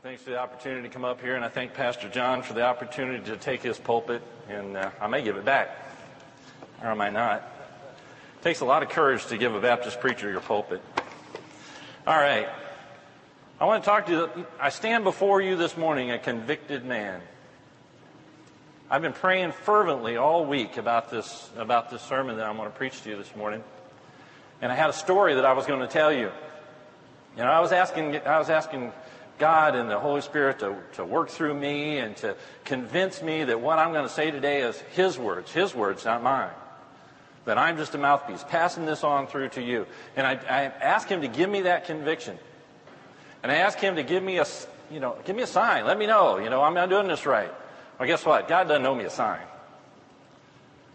Thanks for the opportunity to come up here, and I thank Pastor John for the opportunity to take his pulpit, and uh, I may give it back, or I might not. It takes a lot of courage to give a Baptist preacher your pulpit. All right. I want to talk to you. I stand before you this morning a convicted man. I've been praying fervently all week about this, about this sermon that I'm going to preach to you this morning. And I had a story that I was going to tell you. You know, I was asking, I was asking God and the Holy Spirit to, to work through me and to convince me that what I'm going to say today is His words, His words, not mine. That I'm just a mouthpiece, passing this on through to you. And I, I ask Him to give me that conviction. And I ask Him to give me a, you know, give me a sign. Let me know, you know, I'm not doing this right. Well, guess what? God doesn't owe me a sign.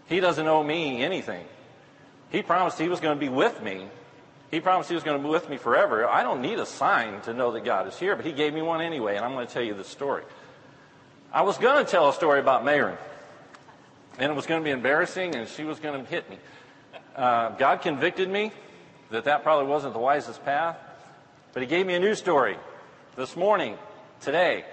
He doesn't owe me anything. He promised He was going to be with me he promised he was going to be with me forever. I don't need a sign to know that God is here, but he gave me one anyway, and I'm going to tell you the story. I was going to tell a story about Mayron, and it was going to be embarrassing, and she was going to hit me. Uh, God convicted me that that probably wasn't the wisest path, but he gave me a new story this morning, today.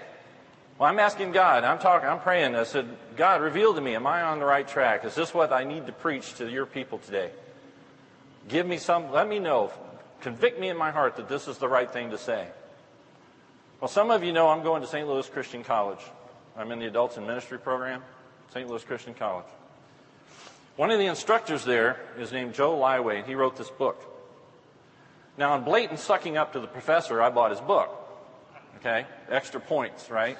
Well, I'm asking God, I'm talking, I'm praying. I said, God, reveal to me, am I on the right track? Is this what I need to preach to your people today? Give me some, let me know, convict me in my heart that this is the right thing to say. Well, some of you know I'm going to St. Louis Christian College. I'm in the Adults in Ministry program, St. Louis Christian College. One of the instructors there is named Joe Liway, and he wrote this book. Now, in blatant sucking up to the professor, I bought his book. Okay? Extra points, right?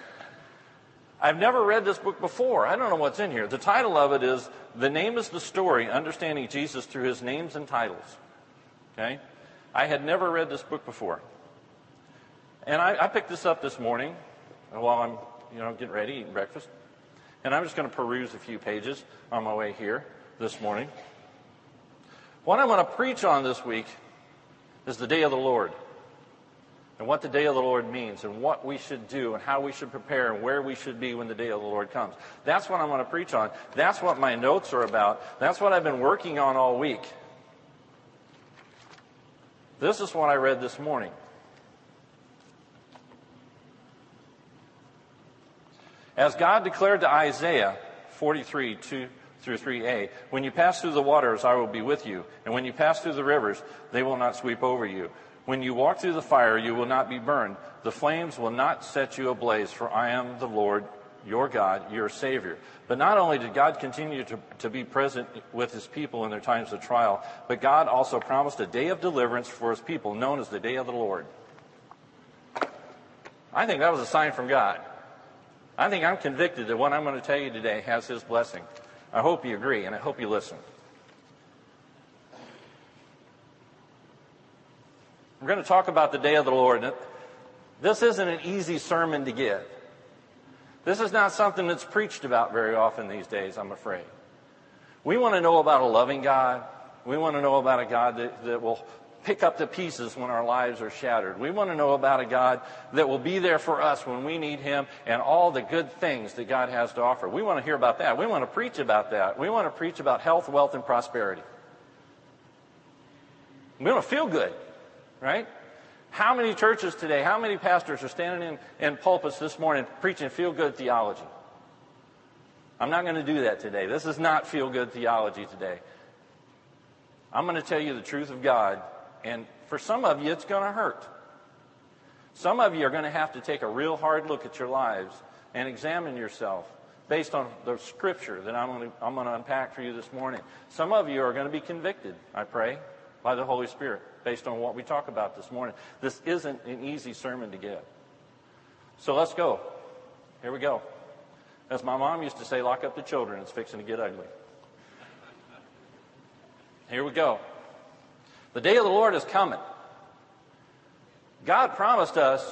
I've never read this book before. I don't know what's in here. The title of it is The Name is the Story Understanding Jesus Through His Names and Titles. Okay? I had never read this book before. And I, I picked this up this morning while I'm, you know, getting ready, eating breakfast. And I'm just going to peruse a few pages on my way here this morning. What I'm going to preach on this week is the day of the Lord and what the day of the Lord means and what we should do and how we should prepare and where we should be when the day of the Lord comes. That's what I'm going to preach on. That's what my notes are about. That's what I've been working on all week. This is what I read this morning. As God declared to Isaiah 43, 2 through 3a, when you pass through the waters, I will be with you. And when you pass through the rivers, they will not sweep over you. When you walk through the fire, you will not be burned. The flames will not set you ablaze, for I am the Lord, your God, your Savior. But not only did God continue to, to be present with his people in their times of trial, but God also promised a day of deliverance for his people, known as the day of the Lord. I think that was a sign from God. I think I'm convicted that what I'm going to tell you today has his blessing. I hope you agree, and I hope you listen. We're going to talk about the day of the Lord. This isn't an easy sermon to give. This is not something that's preached about very often these days, I'm afraid. We want to know about a loving God. We want to know about a God that, that will pick up the pieces when our lives are shattered. We want to know about a God that will be there for us when we need Him and all the good things that God has to offer. We want to hear about that. We want to preach about that. We want to preach about health, wealth, and prosperity. We want to feel good right? How many churches today, how many pastors are standing in, in pulpits this morning preaching feel good theology? I'm not going to do that today. This is not feel good theology today. I'm going to tell you the truth of God, and for some of you, it's going to hurt. Some of you are going to have to take a real hard look at your lives and examine yourself based on the scripture that I'm going, to, I'm going to unpack for you this morning. Some of you are going to be convicted, I pray, by the Holy Spirit based on what we talk about this morning. This isn't an easy sermon to give. So let's go. Here we go. As my mom used to say, lock up the children. It's fixing to get ugly. Here we go. The day of the Lord is coming. God promised us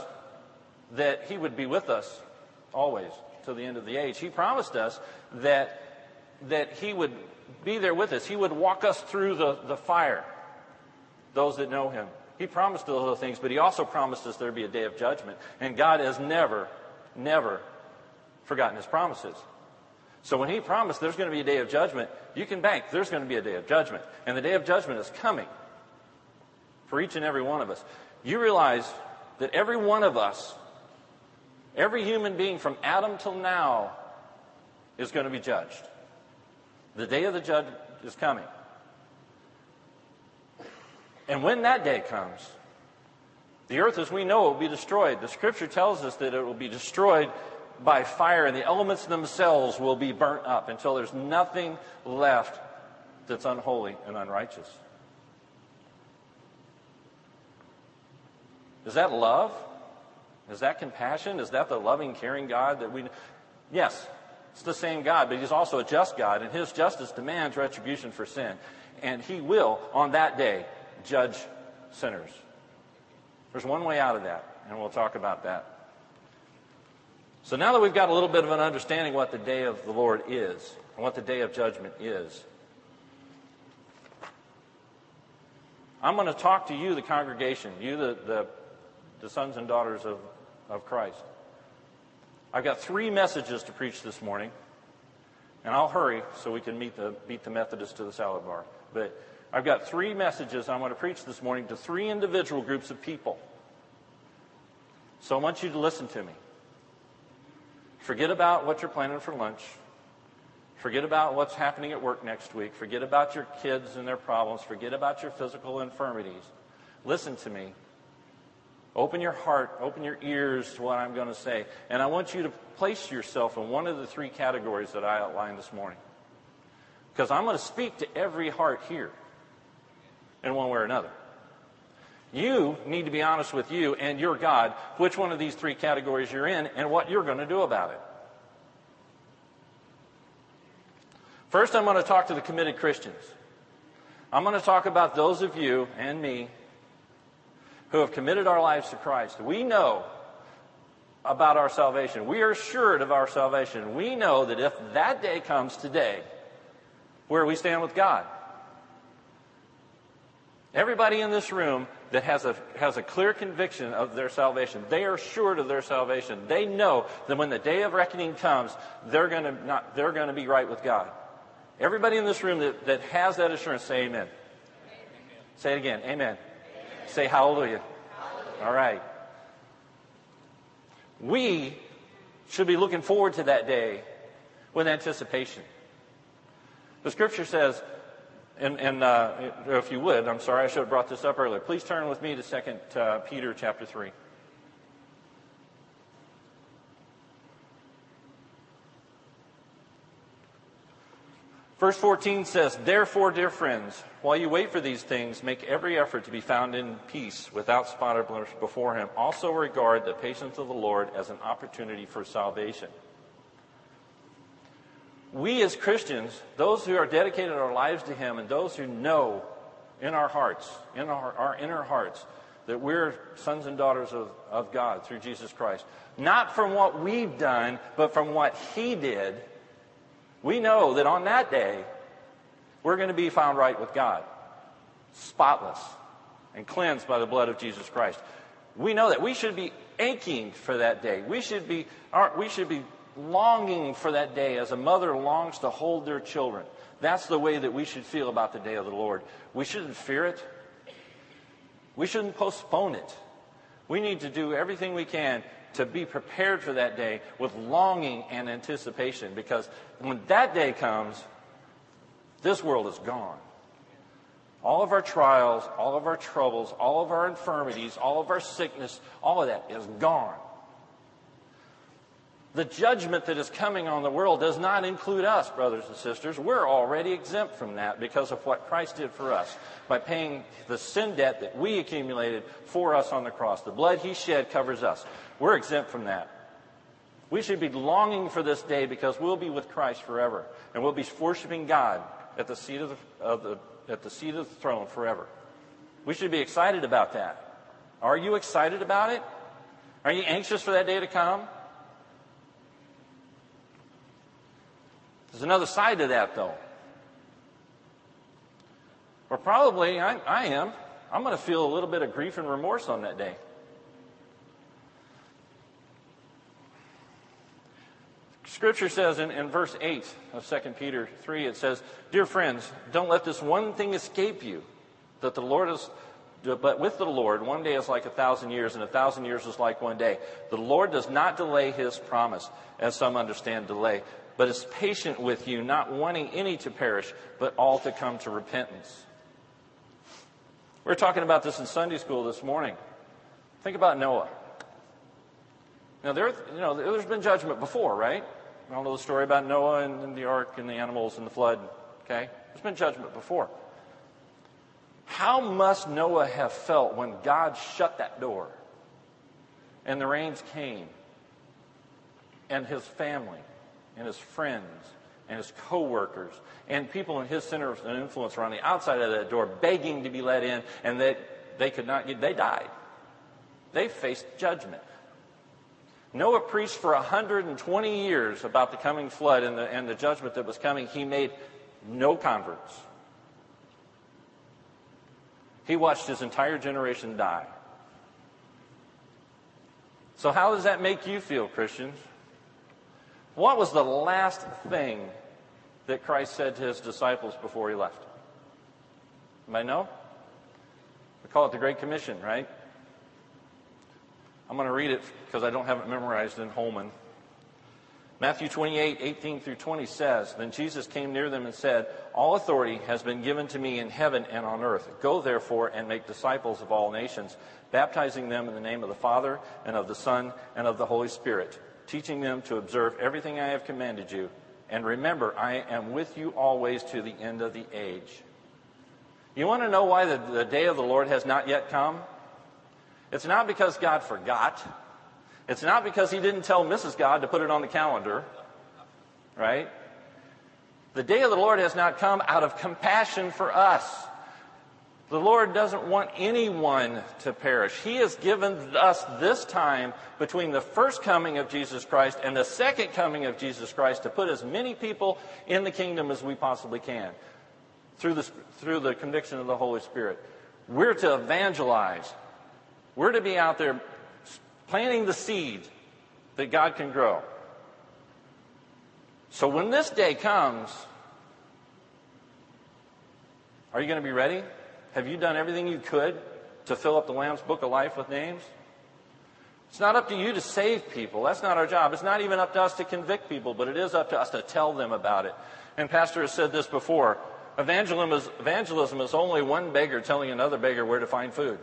that He would be with us always till the end of the age. He promised us that, that He would be there with us. He would walk us through the, the fire those that know him. He promised those things, but he also promised us there'd be a day of judgment. And God has never, never forgotten his promises. So when he promised there's going to be a day of judgment, you can bank there's going to be a day of judgment. And the day of judgment is coming for each and every one of us. You realize that every one of us Every human being from Adam till now is going to be judged. The day of the judge is coming. And when that day comes, the earth as we know it will be destroyed. The scripture tells us that it will be destroyed by fire, and the elements themselves will be burnt up until there's nothing left that's unholy and unrighteous. Is that love? Is that compassion? Is that the loving, caring God that we. Yes, it's the same God, but He's also a just God, and His justice demands retribution for sin. And He will, on that day, judge sinners. There's one way out of that, and we'll talk about that. So now that we've got a little bit of an understanding what the day of the Lord is, and what the day of judgment is, I'm going to talk to you, the congregation, you, the, the, the sons and daughters of, of Christ. I've got three messages to preach this morning, and I'll hurry so we can meet the, beat the Methodists to the salad bar. But I've got three messages I want to preach this morning to three individual groups of people. So I want you to listen to me. Forget about what you're planning for lunch. Forget about what's happening at work next week. Forget about your kids and their problems. Forget about your physical infirmities. Listen to me. Open your heart, open your ears to what I'm going to say. And I want you to place yourself in one of the three categories that I outlined this morning. Because I'm going to speak to every heart here in one way or another. You need to be honest with you and your God which one of these three categories you're in and what you're going to do about it. First, I'm going to talk to the committed Christians. I'm going to talk about those of you and me who have committed our lives to Christ. We know about our salvation. We are assured of our salvation. We know that if that day comes today, where we stand with God. Everybody in this room that has a, has a clear conviction of their salvation, they are assured of their salvation. They know that when the day of reckoning comes, they're going to, not, they're going to be right with God. Everybody in this room that, that has that assurance, say amen. amen. Say it again. Amen. amen. Say hallelujah. hallelujah. All right. We should be looking forward to that day with anticipation. The scripture says, and, and uh, if you would, I'm sorry, I should have brought this up earlier. Please turn with me to 2 uh, Peter chapter 3. Verse 14 says, Therefore, dear friends, while you wait for these things, make every effort to be found in peace, without spot or blemish before Him. Also regard the patience of the Lord as an opportunity for salvation we as Christians, those who are dedicated our lives to Him, and those who know in our hearts, in our, our inner hearts, that we're sons and daughters of, of God through Jesus Christ, not from what we've done, but from what He did, we know that on that day, we're going to be found right with God, spotless and cleansed by the blood of Jesus Christ. We know that. We should be aching for that day. We should be, we should be longing for that day as a mother longs to hold their children. That's the way that we should feel about the day of the Lord. We shouldn't fear it. We shouldn't postpone it. We need to do everything we can to be prepared for that day with longing and anticipation because when that day comes, this world is gone. All of our trials, all of our troubles, all of our infirmities, all of our sickness, all of that is gone. The judgment that is coming on the world does not include us, brothers and sisters. We're already exempt from that because of what Christ did for us by paying the sin debt that we accumulated for us on the cross. The blood he shed covers us. We're exempt from that. We should be longing for this day because we'll be with Christ forever and we'll be worshiping God at the seat of the, of the at the seat of the throne forever. We should be excited about that. Are you excited about it? Are you anxious for that day to come? There's another side to that, though. Or probably I, I am. I'm going to feel a little bit of grief and remorse on that day. Scripture says in, in verse 8 of 2 Peter 3, it says, Dear friends, don't let this one thing escape you, that the Lord is But with the Lord, one day is like a thousand years, and a thousand years is like one day. The Lord does not delay his promise, as some understand delay, but is patient with you, not wanting any to perish, but all to come to repentance. We are talking about this in Sunday school this morning. Think about Noah. Now, there, you know, there's been judgment before, right? We all know the story about Noah and, and the ark and the animals and the flood. Okay? There's been judgment before. How must Noah have felt when God shut that door and the rains came and his family and his friends and his co-workers and people in his center of influence were on the outside of that door begging to be let in and that they could not get, they died. They faced judgment. Noah preached for 120 years about the coming flood and the, and the judgment that was coming. He made no converts. He watched his entire generation die. So, how does that make you feel, Christians? What was the last thing that Christ said to his disciples before he left? Anybody know? We call it the Great Commission, right? I'm going to read it because I don't have it memorized in Holman. Matthew 28, 18 through 20 says, Then Jesus came near them and said, All authority has been given to me in heaven and on earth. Go therefore and make disciples of all nations, baptizing them in the name of the Father and of the Son and of the Holy Spirit, teaching them to observe everything I have commanded you. And remember, I am with you always to the end of the age. You want to know why the, the day of the Lord has not yet come? It's not because God forgot. It's not because he didn't tell Mrs. God to put it on the calendar, right? The day of the Lord has not come out of compassion for us. The Lord doesn't want anyone to perish. He has given us this time between the first coming of Jesus Christ and the second coming of Jesus Christ to put as many people in the kingdom as we possibly can through the, through the conviction of the Holy Spirit. We're to evangelize. We're to be out there planting the seed that God can grow. So when this day comes, are you going to be ready? Have you done everything you could to fill up the Lamb's Book of Life with names? It's not up to you to save people. That's not our job. It's not even up to us to convict people, but it is up to us to tell them about it. And Pastor has said this before. Evangelism is, evangelism is only one beggar telling another beggar where to find food.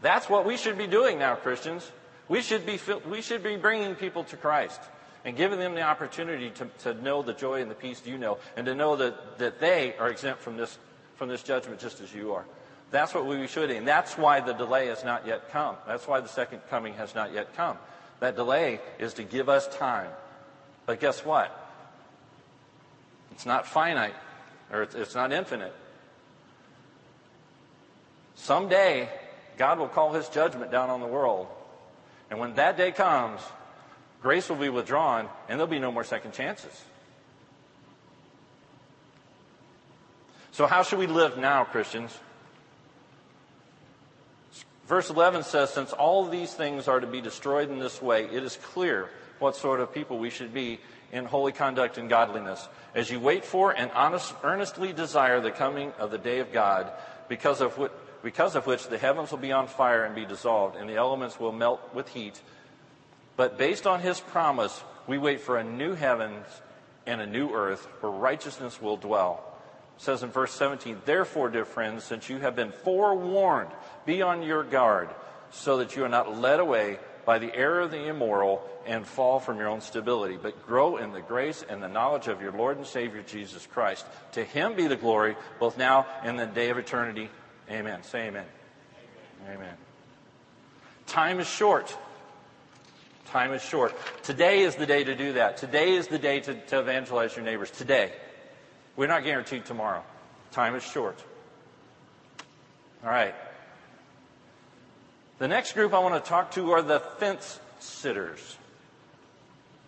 That's what we should be doing now, Christians. We should be, we should be bringing people to Christ and giving them the opportunity to, to know the joy and the peace you know and to know that, that they are exempt from this, from this judgment just as you are. That's what we should, and that's why the delay has not yet come. That's why the second coming has not yet come. That delay is to give us time. But guess what? It's not finite, or it's, it's not infinite. Someday, God will call his judgment down on the world. And when that day comes, grace will be withdrawn and there'll be no more second chances. So, how should we live now, Christians? Verse 11 says, Since all these things are to be destroyed in this way, it is clear what sort of people we should be in holy conduct and godliness. As you wait for and honest, earnestly desire the coming of the day of God, because of because of which the heavens will be on fire and be dissolved, and the elements will melt with heat. But based on his promise, we wait for a new heavens and a new earth where righteousness will dwell. It says in verse 17, Therefore, dear friends, since you have been forewarned, be on your guard, so that you are not led away by the error of the immoral and fall from your own stability, but grow in the grace and the knowledge of your Lord and Savior Jesus Christ. To him be the glory, both now and in the day of eternity. Amen. Say amen. amen. Amen. Time is short. Time is short. Today is the day to do that. Today is the day to, to evangelize your neighbors. Today. We're not guaranteed tomorrow. Time is short. All right. The next group I want to talk to are the fence sitters.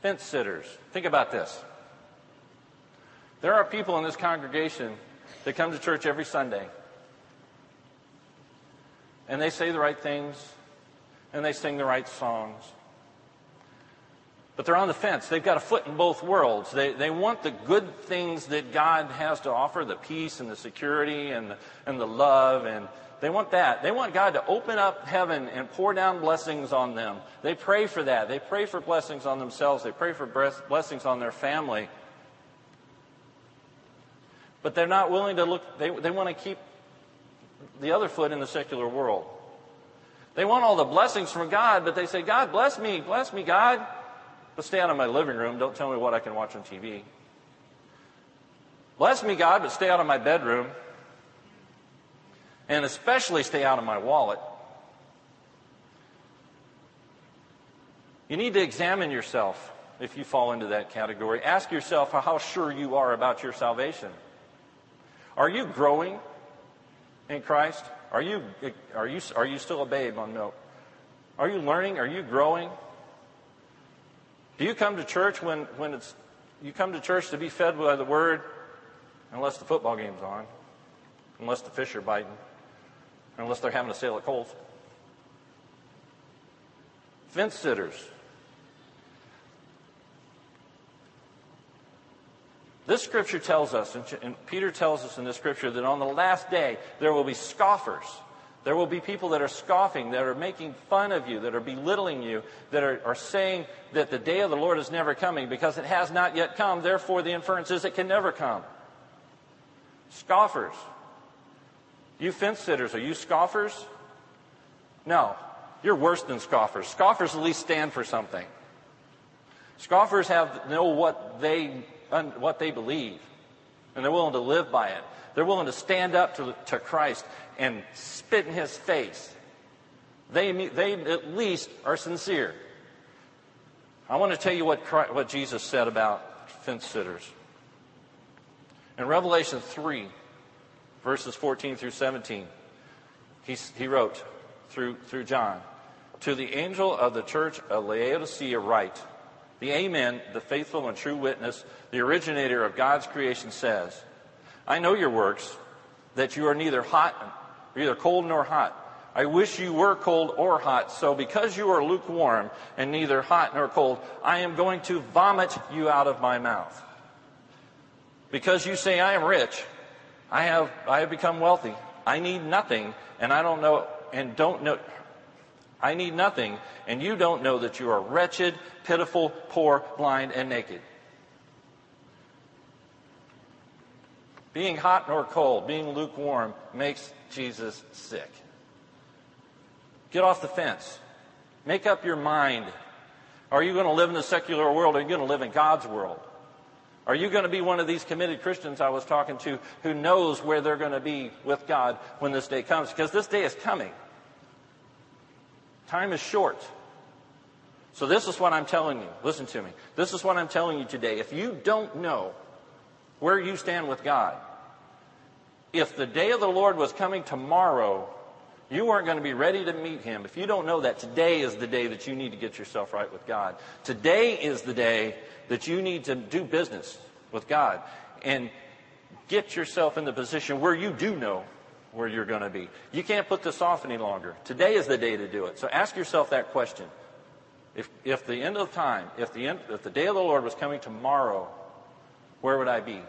Fence sitters. Think about this. There are people in this congregation that come to church every Sunday and they say the right things and they sing the right songs. But they're on the fence. They've got a foot in both worlds. They, they want the good things that God has to offer the peace and the security and the, and the love. And they want that. They want God to open up heaven and pour down blessings on them. They pray for that. They pray for blessings on themselves. They pray for blessings on their family. But they're not willing to look, they, they want to keep the other foot in the secular world. They want all the blessings from God, but they say, God, bless me, bless me, God. But stay out of my living room. Don't tell me what I can watch on TV. Bless me, God, but stay out of my bedroom. And especially stay out of my wallet. You need to examine yourself if you fall into that category. Ask yourself how sure you are about your salvation. Are you growing in Christ? Are you, are you, are you still a babe oh, on milk? Are you learning? Are you growing? Do you come to church when, when it's, you come to church to be fed by the word unless the football game's on, unless the fish are biting, unless they're having a sale at Kohl's? Fence sitters. This scripture tells us, and Peter tells us in this scripture, that on the last day there will be scoffers. There will be people that are scoffing, that are making fun of you, that are belittling you, that are, are saying that the day of the Lord is never coming because it has not yet come. Therefore, the inference is it can never come. Scoffers. You fence sitters, are you scoffers? No. You're worse than scoffers. Scoffers at least stand for something. Scoffers have know what they what they believe, and they're willing to live by it. They're willing to stand up to, to Christ and spit in his face. They, they at least are sincere. I want to tell you what, Christ, what Jesus said about fence sitters. In Revelation 3, verses 14 through 17, he, he wrote through, through John, To the angel of the church of Laodicea write, the Amen, the faithful and true witness, the originator of God's creation says, I know your works, that you are neither hot, neither cold nor hot. I wish you were cold or hot. So because you are lukewarm and neither hot nor cold, I am going to vomit you out of my mouth. Because you say I am rich, I have, I have become wealthy. I need nothing and I don't know, and don't know, I need nothing, and you don't know that you are wretched, pitiful, poor, blind, and naked. Being hot nor cold, being lukewarm, makes Jesus sick. Get off the fence. Make up your mind. Are you going to live in the secular world or are you going to live in God's world? Are you going to be one of these committed Christians I was talking to who knows where they're going to be with God when this day comes? Because this day is coming. Time is short. So this is what I'm telling you. Listen to me. This is what I'm telling you today. If you don't know where you stand with God, if the day of the Lord was coming tomorrow, you weren't going to be ready to meet him. If you don't know that today is the day that you need to get yourself right with God. Today is the day that you need to do business with God and get yourself in the position where you do know where you're going to be. You can't put this off any longer. Today is the day to do it. So ask yourself that question. If, if the end of time, if the, end, if the day of the Lord was coming tomorrow, where would I be?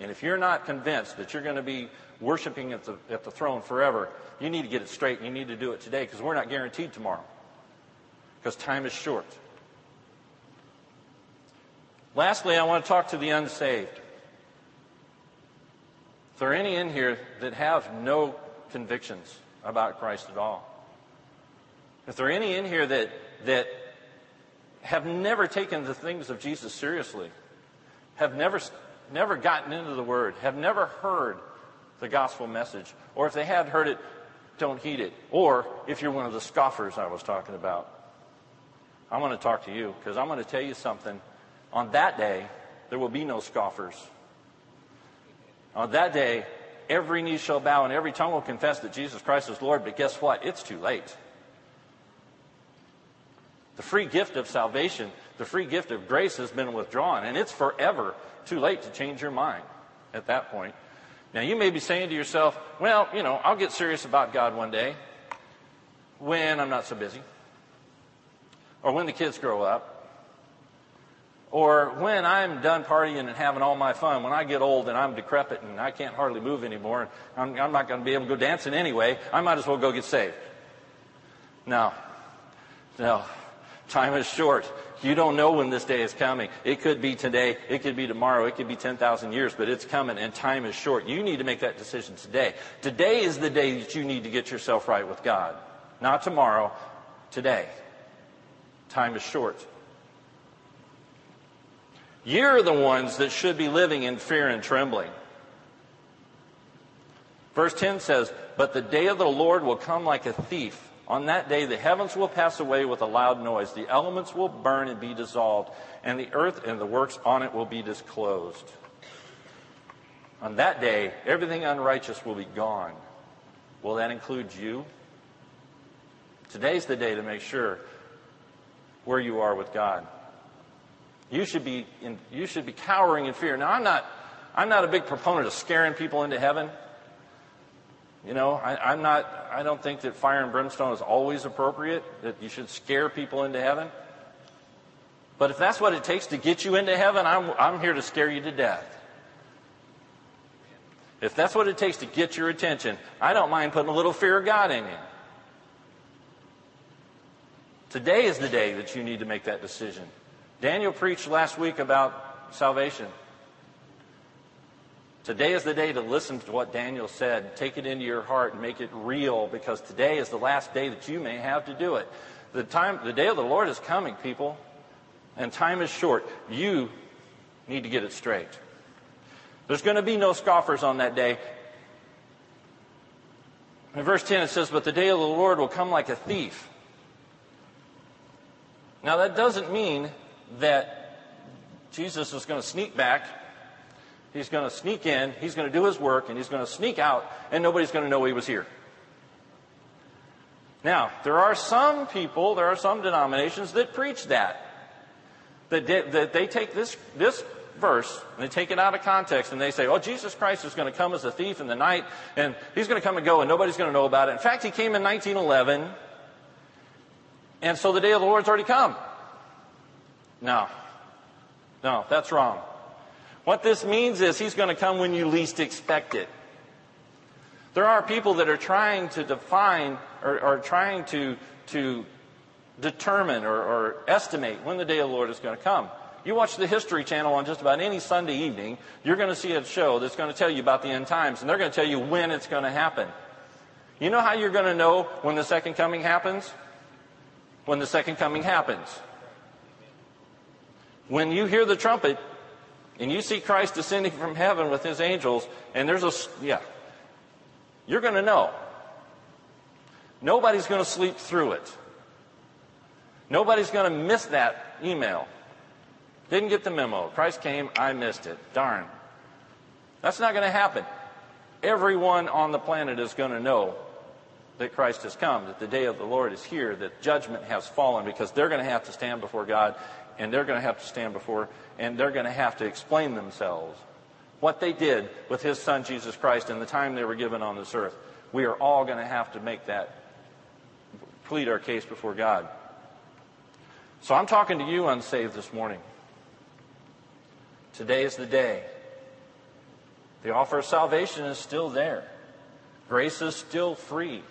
And if you're not convinced that you're going to be worshiping at the, at the throne forever, you need to get it straight and you need to do it today because we're not guaranteed tomorrow. Because time is short. Lastly, I want to talk to the unsaved there any in here that have no convictions about Christ at all, if there are any in here that, that have never taken the things of Jesus seriously, have never, never gotten into the Word, have never heard the gospel message, or if they had heard it, don't heed it, or if you're one of the scoffers I was talking about, I want to talk to you because I'm going to tell you something. On that day, there will be no scoffers. On that day, every knee shall bow and every tongue will confess that Jesus Christ is Lord. But guess what? It's too late. The free gift of salvation, the free gift of grace has been withdrawn, and it's forever too late to change your mind at that point. Now, you may be saying to yourself, well, you know, I'll get serious about God one day when I'm not so busy, or when the kids grow up, Or when I'm done partying and having all my fun, when I get old and I'm decrepit and I can't hardly move anymore, I'm, I'm not going to be able to go dancing anyway, I might as well go get saved. No. No. Time is short. You don't know when this day is coming. It could be today. It could be tomorrow. It could be 10,000 years, but it's coming and time is short. You need to make that decision today. Today is the day that you need to get yourself right with God. Not tomorrow, today. Time is short. You're the ones that should be living in fear and trembling. Verse 10 says, But the day of the Lord will come like a thief. On that day, the heavens will pass away with a loud noise. The elements will burn and be dissolved, and the earth and the works on it will be disclosed. On that day, everything unrighteous will be gone. Will that include you? Today's the day to make sure where you are with God. You should be in, you should be cowering in fear. Now, I'm not I'm not a big proponent of scaring people into heaven. You know, I, am not. I don't think that fire and brimstone is always appropriate. That you should scare people into heaven. But if that's what it takes to get you into heaven, I'm I'm here to scare you to death. If that's what it takes to get your attention, I don't mind putting a little fear of God in you. Today is the day that you need to make that decision. Daniel preached last week about salvation. Today is the day to listen to what Daniel said. Take it into your heart and make it real because today is the last day that you may have to do it. The time, the day of the Lord is coming, people, and time is short. You need to get it straight. There's going to be no scoffers on that day. In verse 10 it says, But the day of the Lord will come like a thief. Now that doesn't mean that Jesus is going to sneak back. He's going to sneak in. He's going to do his work and he's going to sneak out and nobody's going to know he was here. Now, there are some people, there are some denominations that preach that. That, that they take this, this verse and they take it out of context and they say, oh, Jesus Christ is going to come as a thief in the night and he's going to come and go and nobody's going to know about it. In fact, he came in 1911 and so the day of the Lord's already come. No. No, that's wrong. What this means is he's going to come when you least expect it. There are people that are trying to define or, or trying to, to determine or, or estimate when the day of the Lord is going to come. You watch the History Channel on just about any Sunday evening, you're going to see a show that's going to tell you about the end times, and they're going to tell you when it's going to happen. You know how you're going to know when the second coming happens? When the second coming happens. When you hear the trumpet and you see Christ descending from heaven with his angels, and there's a, yeah, you're going to know. Nobody's going to sleep through it. Nobody's going to miss that email. Didn't get the memo. Christ came, I missed it. Darn. That's not going to happen. Everyone on the planet is going to know that Christ has come, that the day of the Lord is here, that judgment has fallen, because they're going to have to stand before God and they're going to have to stand before and they're going to have to explain themselves what they did with his son Jesus Christ in the time they were given on this earth. We are all going to have to make that plead our case before God. So I'm talking to you unsaved this morning. Today is the day. The offer of salvation is still there. Grace is still free.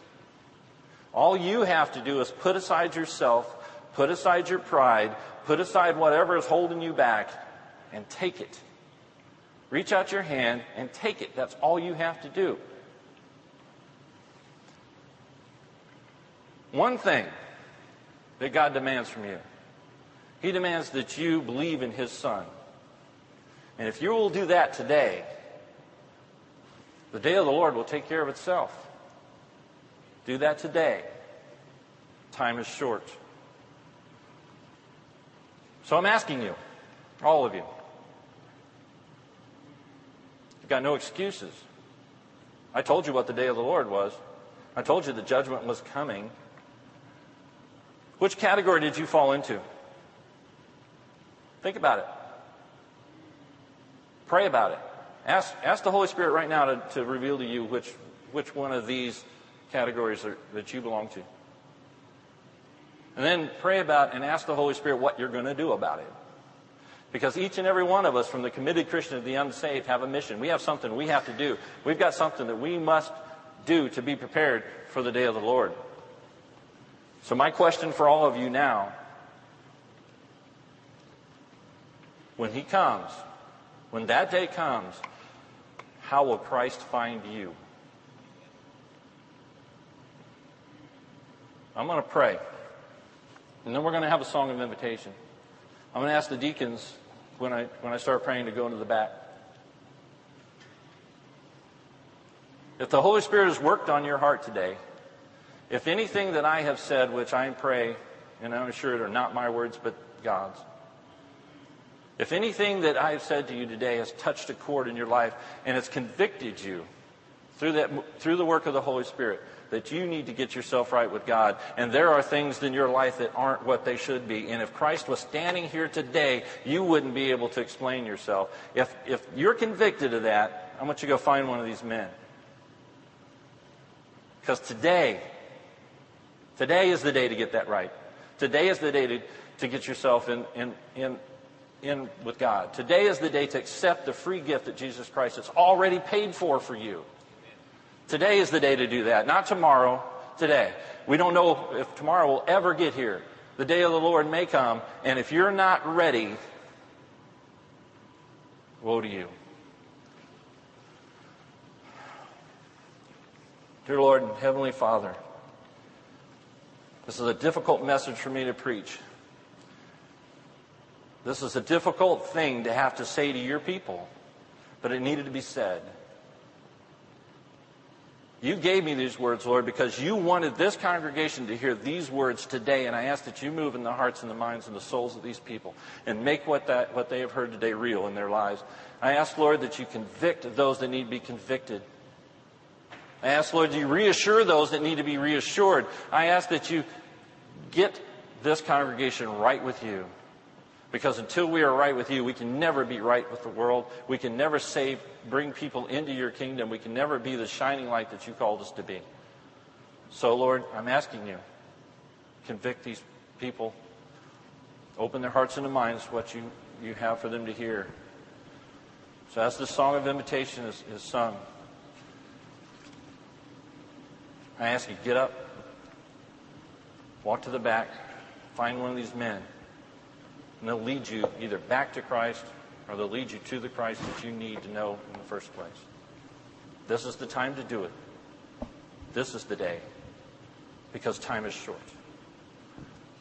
All you have to do is put aside yourself, put aside your pride, Put aside whatever is holding you back and take it. Reach out your hand and take it. That's all you have to do. One thing that God demands from you He demands that you believe in His Son. And if you will do that today, the day of the Lord will take care of itself. Do that today. Time is short. So I'm asking you, all of you, you've got no excuses. I told you what the day of the Lord was. I told you the judgment was coming. Which category did you fall into? Think about it. Pray about it. Ask, ask the Holy Spirit right now to, to reveal to you which, which one of these categories are, that you belong to. And then pray about and ask the Holy Spirit what you're going to do about it. Because each and every one of us, from the committed Christian to the unsaved, have a mission. We have something we have to do. We've got something that we must do to be prepared for the day of the Lord. So, my question for all of you now when He comes, when that day comes, how will Christ find you? I'm going to pray. And then we're going to have a song of invitation. I'm going to ask the deacons when I, when I start praying to go into the back. If the Holy Spirit has worked on your heart today, if anything that I have said, which I pray, and I'm sure are not my words, but God's, if anything that I have said to you today has touched a chord in your life and has convicted you through, that, through the work of the Holy Spirit, that you need to get yourself right with God. And there are things in your life that aren't what they should be. And if Christ was standing here today, you wouldn't be able to explain yourself. If, if you're convicted of that, I want you to go find one of these men. Because today, today is the day to get that right. Today is the day to, to get yourself in, in, in, in with God. Today is the day to accept the free gift that Jesus Christ has already paid for for you. Today is the day to do that, not tomorrow, today. We don't know if tomorrow will ever get here. The day of the Lord may come, and if you're not ready, woe to you. Dear Lord and Heavenly Father, this is a difficult message for me to preach. This is a difficult thing to have to say to your people, but it needed to be said. You gave me these words, Lord, because you wanted this congregation to hear these words today, and I ask that you move in the hearts and the minds and the souls of these people and make what, that, what they have heard today real in their lives. I ask, Lord, that you convict those that need to be convicted. I ask, Lord, you reassure those that need to be reassured. I ask that you get this congregation right with you. Because until we are right with you, we can never be right with the world. We can never save, bring people into your kingdom. We can never be the shining light that you called us to be. So, Lord, I'm asking you, convict these people. Open their hearts and their minds to what you, you have for them to hear. So as the song of invitation is, is sung, I ask you, get up, walk to the back, find one of these men and they'll lead you either back to Christ or they'll lead you to the Christ that you need to know in the first place. This is the time to do it. This is the day because time is short.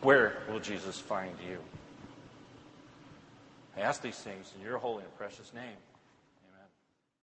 Where will Jesus find you? I ask these things in your holy and precious name.